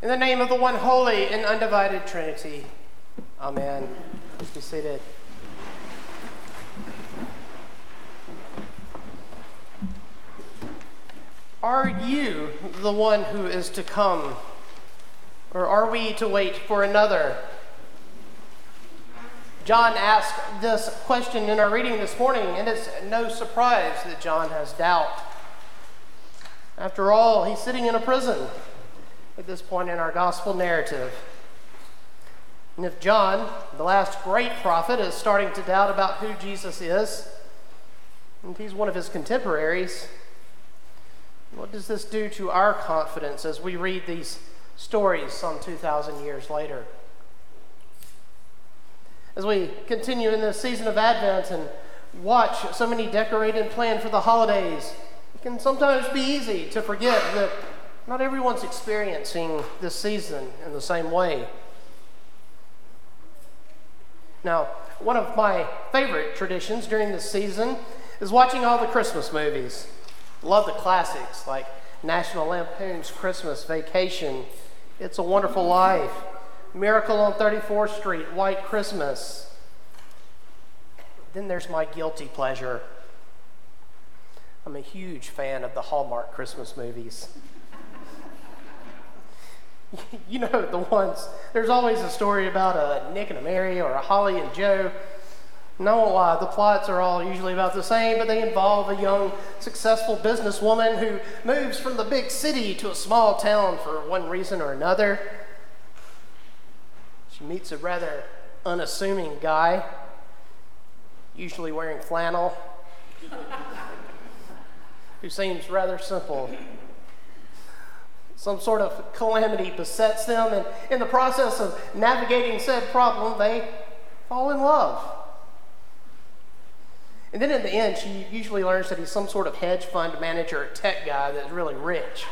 In the name of the one holy and undivided Trinity. Amen. Please be seated. Are you the one who is to come? Or are we to wait for another? John asked this question in our reading this morning, and it's no surprise that John has doubt. After all, he's sitting in a prison at this point in our gospel narrative. And if John, the last great prophet, is starting to doubt about who Jesus is, and he's one of his contemporaries, what does this do to our confidence as we read these stories some 2,000 years later? As we continue in this season of Advent and watch so many decorate and plan for the holidays, it can sometimes be easy to forget that not everyone's experiencing this season in the same way. Now, one of my favorite traditions during this season is watching all the Christmas movies. Love the classics like National Lampoon's Christmas Vacation, It's a Wonderful Life, Miracle on 34th Street, White Christmas. Then there's my guilty pleasure. I'm a huge fan of the Hallmark Christmas movies. you know the ones. There's always a story about a Nick and a Mary or a Holly and Joe. No lie, the plots are all usually about the same, but they involve a young, successful businesswoman who moves from the big city to a small town for one reason or another. She meets a rather unassuming guy, usually wearing flannel, who seems rather simple some sort of calamity besets them, and in the process of navigating said problem, they fall in love. And then in the end, she usually learns that he's some sort of hedge fund manager, or tech guy that's really rich.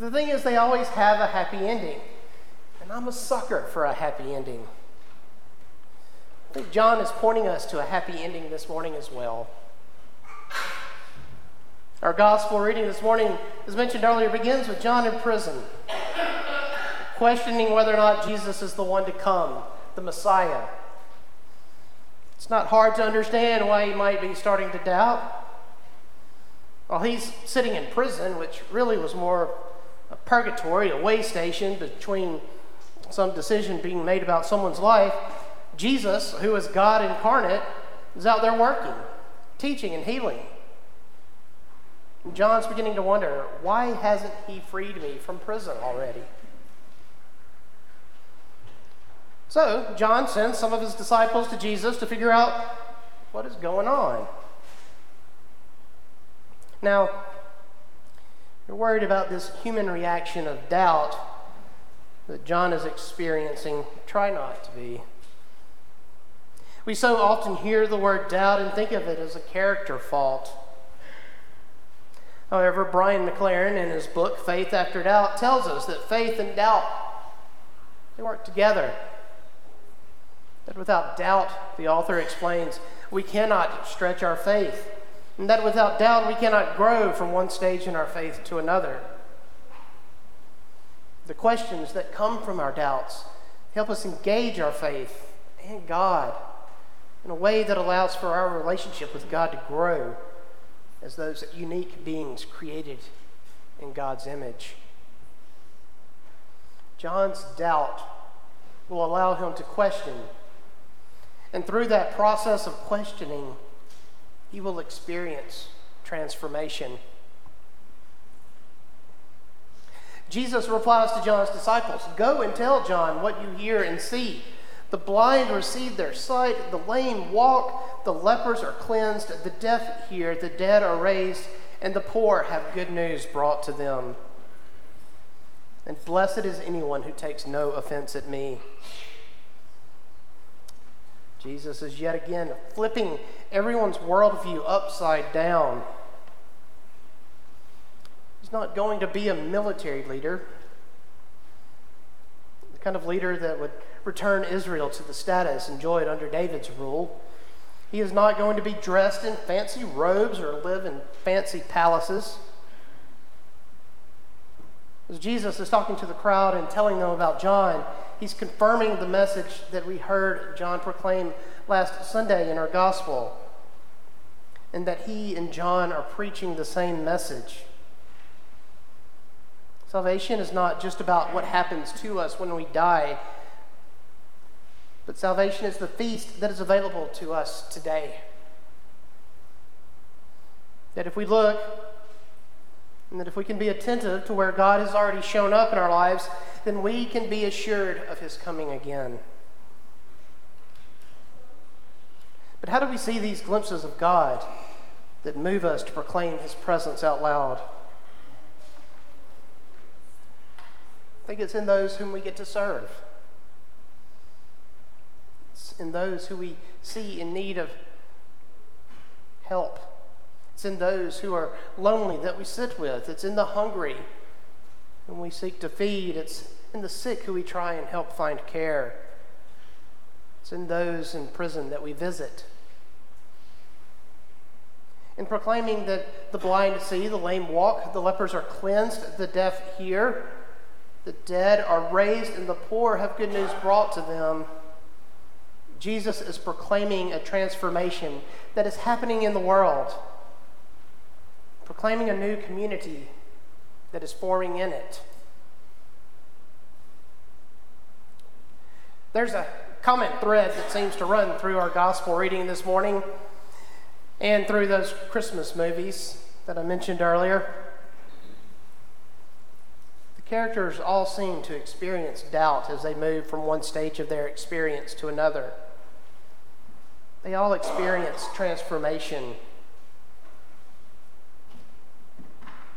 The thing is, they always have a happy ending. And I'm a sucker for a happy ending. I think John is pointing us to a happy ending this morning as well. Our gospel reading this morning, as mentioned earlier, begins with John in prison, questioning whether or not Jesus is the one to come, the Messiah. It's not hard to understand why he might be starting to doubt. While he's sitting in prison, which really was more a purgatory, a way station between some decision being made about someone's life, Jesus, who is God incarnate, is out there working, teaching, and healing. John's beginning to wonder why hasn't he freed me from prison already? So, John sends some of his disciples to Jesus to figure out what is going on. Now, you're worried about this human reaction of doubt that John is experiencing. Try not to be. We so often hear the word doubt and think of it as a character fault. However, Brian McLaren, in his book Faith After Doubt, tells us that faith and doubt they work together. That without doubt, the author explains, we cannot stretch our faith. And that without doubt, we cannot grow from one stage in our faith to another. The questions that come from our doubts help us engage our faith and God in a way that allows for our relationship with God to grow as those unique beings created in God's image. John's doubt will allow him to question. And through that process of questioning, he will experience transformation. Jesus replies to John's disciples Go and tell John what you hear and see. The blind receive their sight, the lame walk, the lepers are cleansed, the deaf hear, the dead are raised, and the poor have good news brought to them. And blessed is anyone who takes no offense at me. Jesus is yet again flipping everyone's worldview upside down. He's not going to be a military leader, the kind of leader that would return Israel to the status enjoyed under David's rule. He is not going to be dressed in fancy robes or live in fancy palaces. As Jesus is talking to the crowd and telling them about John, he's confirming the message that we heard John proclaim last Sunday in our gospel, and that he and John are preaching the same message. Salvation is not just about what happens to us when we die, but salvation is the feast that is available to us today. That if we look, and that if we can be attentive to where God has already shown up in our lives, then we can be assured of his coming again. But how do we see these glimpses of God that move us to proclaim his presence out loud? I think it's in those whom we get to serve. In those who we see in need of help. It's in those who are lonely that we sit with. It's in the hungry whom we seek to feed. It's in the sick who we try and help find care. It's in those in prison that we visit. In proclaiming that the blind see, the lame walk, the lepers are cleansed, the deaf hear, the dead are raised, and the poor have good news brought to them. Jesus is proclaiming a transformation that is happening in the world, proclaiming a new community that is forming in it. There's a comment thread that seems to run through our gospel reading this morning and through those Christmas movies that I mentioned earlier The characters all seem to experience doubt as they move from one stage of their experience to another. They all experience transformation.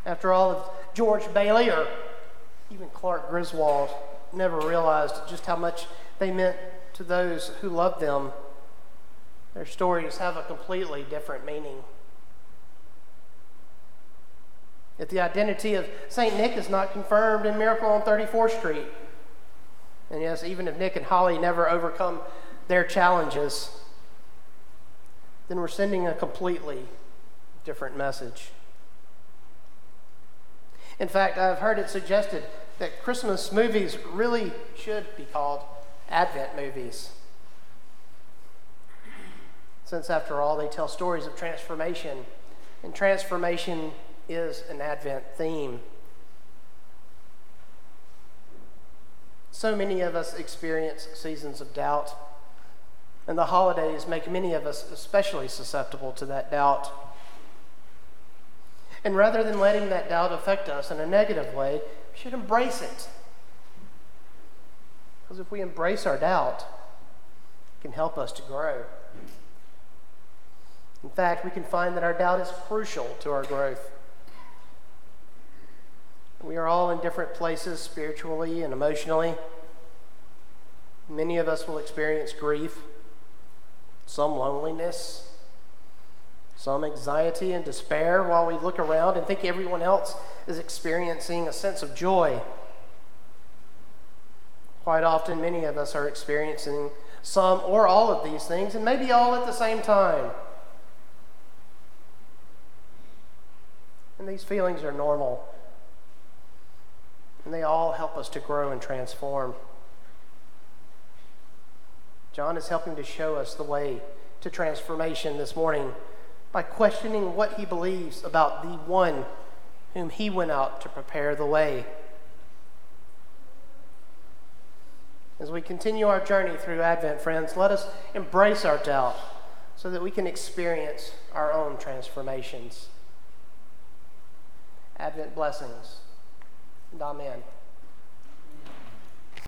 After all, George Bailey or even Clark Griswold never realized just how much they meant to those who loved them. Their stories have a completely different meaning. If the identity of St. Nick is not confirmed in Miracle on 34th Street, and yes, even if Nick and Holly never overcome their challenges, then we're sending a completely different message. In fact, I've heard it suggested that Christmas movies really should be called Advent movies. Since, after all, they tell stories of transformation, and transformation is an Advent theme. So many of us experience seasons of doubt, and the holidays make many of us especially susceptible to that doubt. And rather than letting that doubt affect us in a negative way, we should embrace it. Because if we embrace our doubt, it can help us to grow. In fact, we can find that our doubt is crucial to our growth. We are all in different places spiritually and emotionally. Many of us will experience grief, some loneliness, some anxiety and despair while we look around and think everyone else is experiencing a sense of joy. Quite often, many of us are experiencing some or all of these things, and maybe all at the same time. And these feelings are normal and they all help us to grow and transform. John is helping to show us the way to transformation this morning by questioning what he believes about the one whom he went out to prepare the way. As we continue our journey through Advent, friends, let us embrace our doubt so that we can experience our own transformations. Advent blessings and amen.